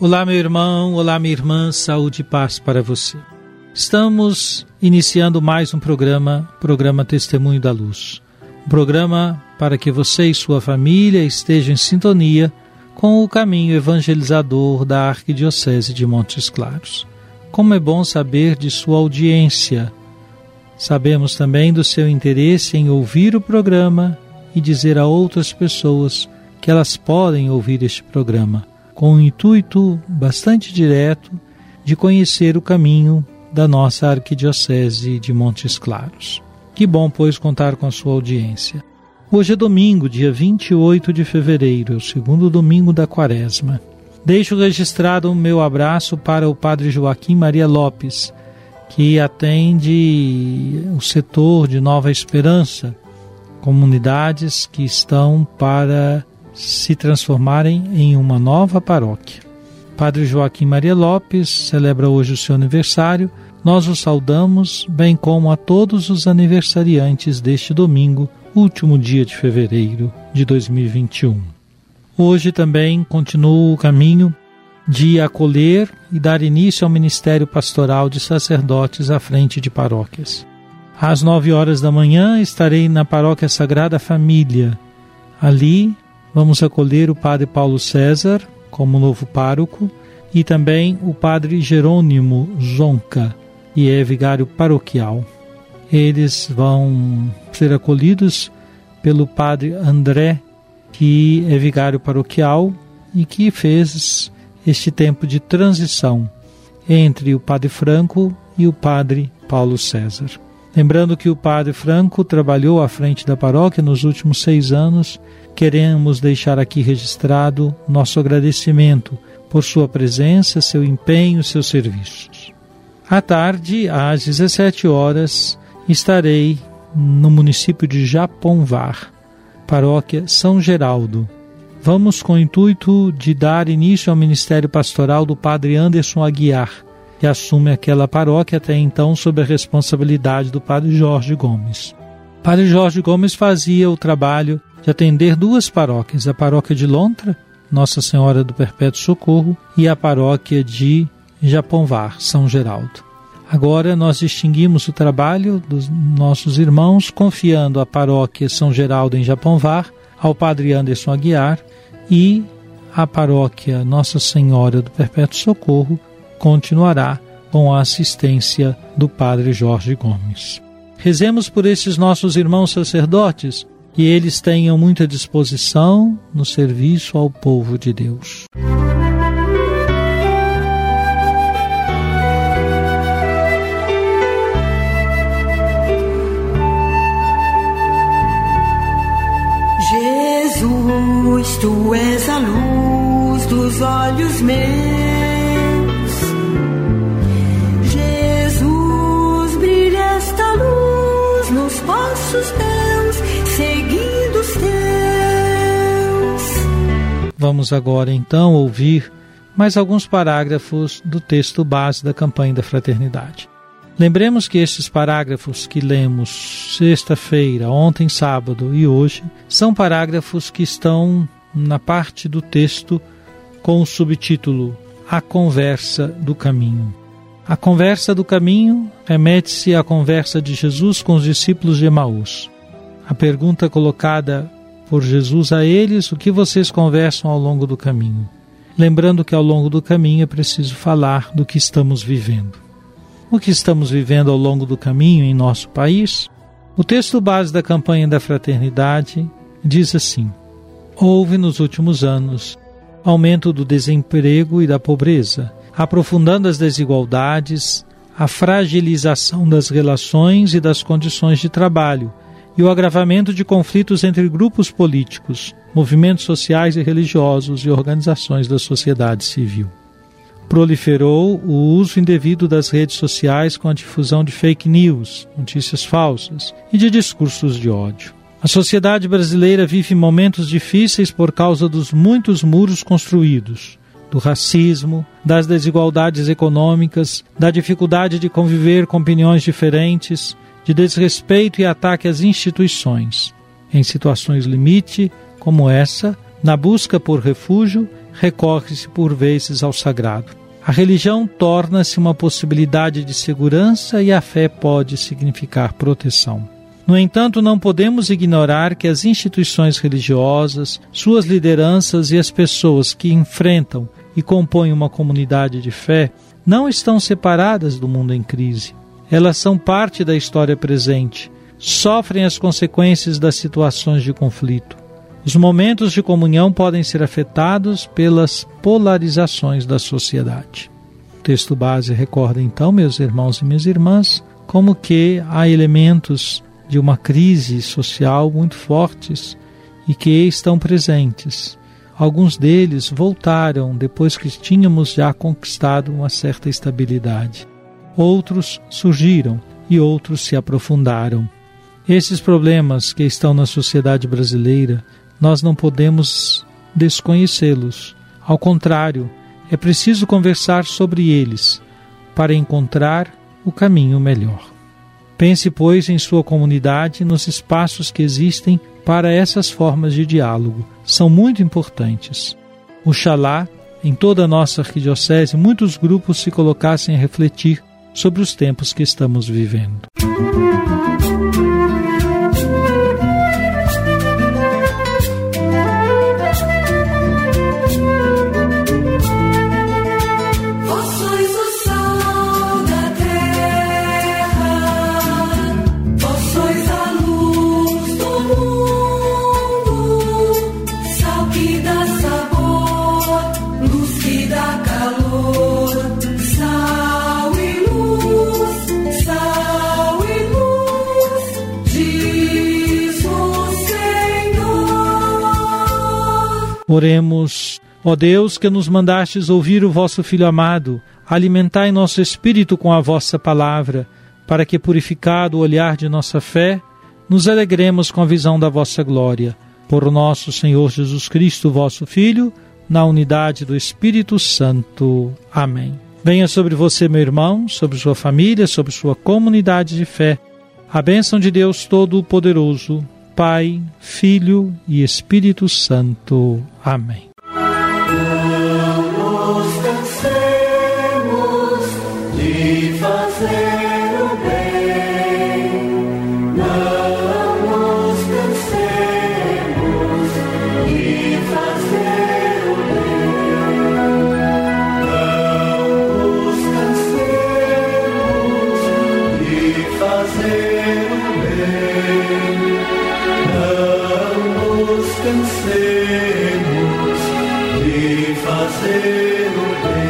Olá, meu irmão, olá, minha irmã, saúde e paz para você. Estamos iniciando mais um programa, programa Testemunho da Luz. Um programa para que você e sua família estejam em sintonia com o caminho evangelizador da Arquidiocese de Montes Claros. Como é bom saber de sua audiência. Sabemos também do seu interesse em ouvir o programa e dizer a outras pessoas que elas podem ouvir este programa com um intuito bastante direto de conhecer o caminho da nossa Arquidiocese de Montes Claros. Que bom, pois, contar com a sua audiência. Hoje é domingo, dia 28 de fevereiro, o segundo domingo da quaresma. Deixo registrado o meu abraço para o Padre Joaquim Maria Lopes, que atende o setor de Nova Esperança, comunidades que estão para se transformarem em uma nova paróquia. Padre Joaquim Maria Lopes celebra hoje o seu aniversário. Nós o saudamos, bem como a todos os aniversariantes deste domingo, último dia de fevereiro de 2021. Hoje também continua o caminho de acolher e dar início ao ministério pastoral de sacerdotes à frente de paróquias. Às nove horas da manhã estarei na paróquia Sagrada Família. Ali vamos acolher o Padre Paulo César como novo pároco e também o Padre Jerônimo Zonca, que é vigário paroquial. Eles vão ser acolhidos pelo Padre André, que é vigário paroquial e que fez este tempo de transição entre o Padre Franco e o Padre Paulo César. Lembrando que o Padre Franco trabalhou à frente da paróquia nos últimos seis anos queremos deixar aqui registrado nosso agradecimento por sua presença, seu empenho, seus serviços. À tarde, às 17 horas, estarei no município de Japonvar, paróquia São Geraldo. Vamos com o intuito de dar início ao ministério pastoral do padre Anderson Aguiar, que assume aquela paróquia até então sob a responsabilidade do padre Jorge Gomes. Padre Jorge Gomes fazia o trabalho de atender duas paróquias, a paróquia de Lontra, Nossa Senhora do Perpétuo Socorro, e a paróquia de Japonvar, São Geraldo. Agora nós distinguimos o trabalho dos nossos irmãos, confiando a paróquia São Geraldo em Japonvar ao Padre Anderson Aguiar e a paróquia Nossa Senhora do Perpétuo Socorro continuará com a assistência do Padre Jorge Gomes. Rezemos por esses nossos irmãos sacerdotes, que eles tenham muita disposição no serviço ao povo de Deus. Jesus, tu és a luz dos olhos meus. Vamos agora então ouvir mais alguns parágrafos do texto base da campanha da fraternidade. Lembremos que estes parágrafos que lemos sexta-feira, ontem, sábado e hoje são parágrafos que estão na parte do texto com o subtítulo A Conversa do Caminho. A conversa do caminho remete-se à conversa de Jesus com os discípulos de Emaús. A pergunta colocada por Jesus a eles o que vocês conversam ao longo do caminho. Lembrando que ao longo do caminho é preciso falar do que estamos vivendo. O que estamos vivendo ao longo do caminho em nosso país? O texto base da campanha da fraternidade diz assim: Houve nos últimos anos aumento do desemprego e da pobreza, aprofundando as desigualdades, a fragilização das relações e das condições de trabalho e o agravamento de conflitos entre grupos políticos, movimentos sociais e religiosos e organizações da sociedade civil. Proliferou o uso indevido das redes sociais com a difusão de fake news, notícias falsas e de discursos de ódio. A sociedade brasileira vive momentos difíceis por causa dos muitos muros construídos, do racismo, das desigualdades econômicas, da dificuldade de conviver com opiniões diferentes, de desrespeito e ataque às instituições. Em situações limite, como essa, na busca por refúgio, recorre-se por vezes ao sagrado. A religião torna-se uma possibilidade de segurança e a fé pode significar proteção. No entanto, não podemos ignorar que as instituições religiosas, suas lideranças e as pessoas que enfrentam e compõem uma comunidade de fé não estão separadas do mundo em crise. Elas são parte da história presente, sofrem as consequências das situações de conflito. Os momentos de comunhão podem ser afetados pelas polarizações da sociedade. O texto base recorda então, meus irmãos e minhas irmãs, como que há elementos de uma crise social muito fortes e que estão presentes. Alguns deles voltaram depois que tínhamos já conquistado uma certa estabilidade. Outros surgiram e outros se aprofundaram. Esses problemas que estão na sociedade brasileira, nós não podemos desconhecê-los. Ao contrário, é preciso conversar sobre eles para encontrar o caminho melhor. Pense, pois, em sua comunidade, nos espaços que existem para essas formas de diálogo. São muito importantes. Oxalá, em toda a nossa arquidiocese, muitos grupos se colocassem a refletir sobre os tempos que estamos vivendo. Oremos, ó Deus, que nos mandastes ouvir o vosso Filho amado, alimentai nosso espírito com a vossa palavra, para que, purificado o olhar de nossa fé, nos alegremos com a visão da vossa glória. Por nosso Senhor Jesus Cristo, vosso Filho, na unidade do Espírito Santo. Amém. Venha sobre você, meu irmão, sobre sua família, sobre sua comunidade de fé, a bênção de Deus Todo-Poderoso. Pai, Filho e Espírito Santo. Amém. podemos lhe fazer o bem.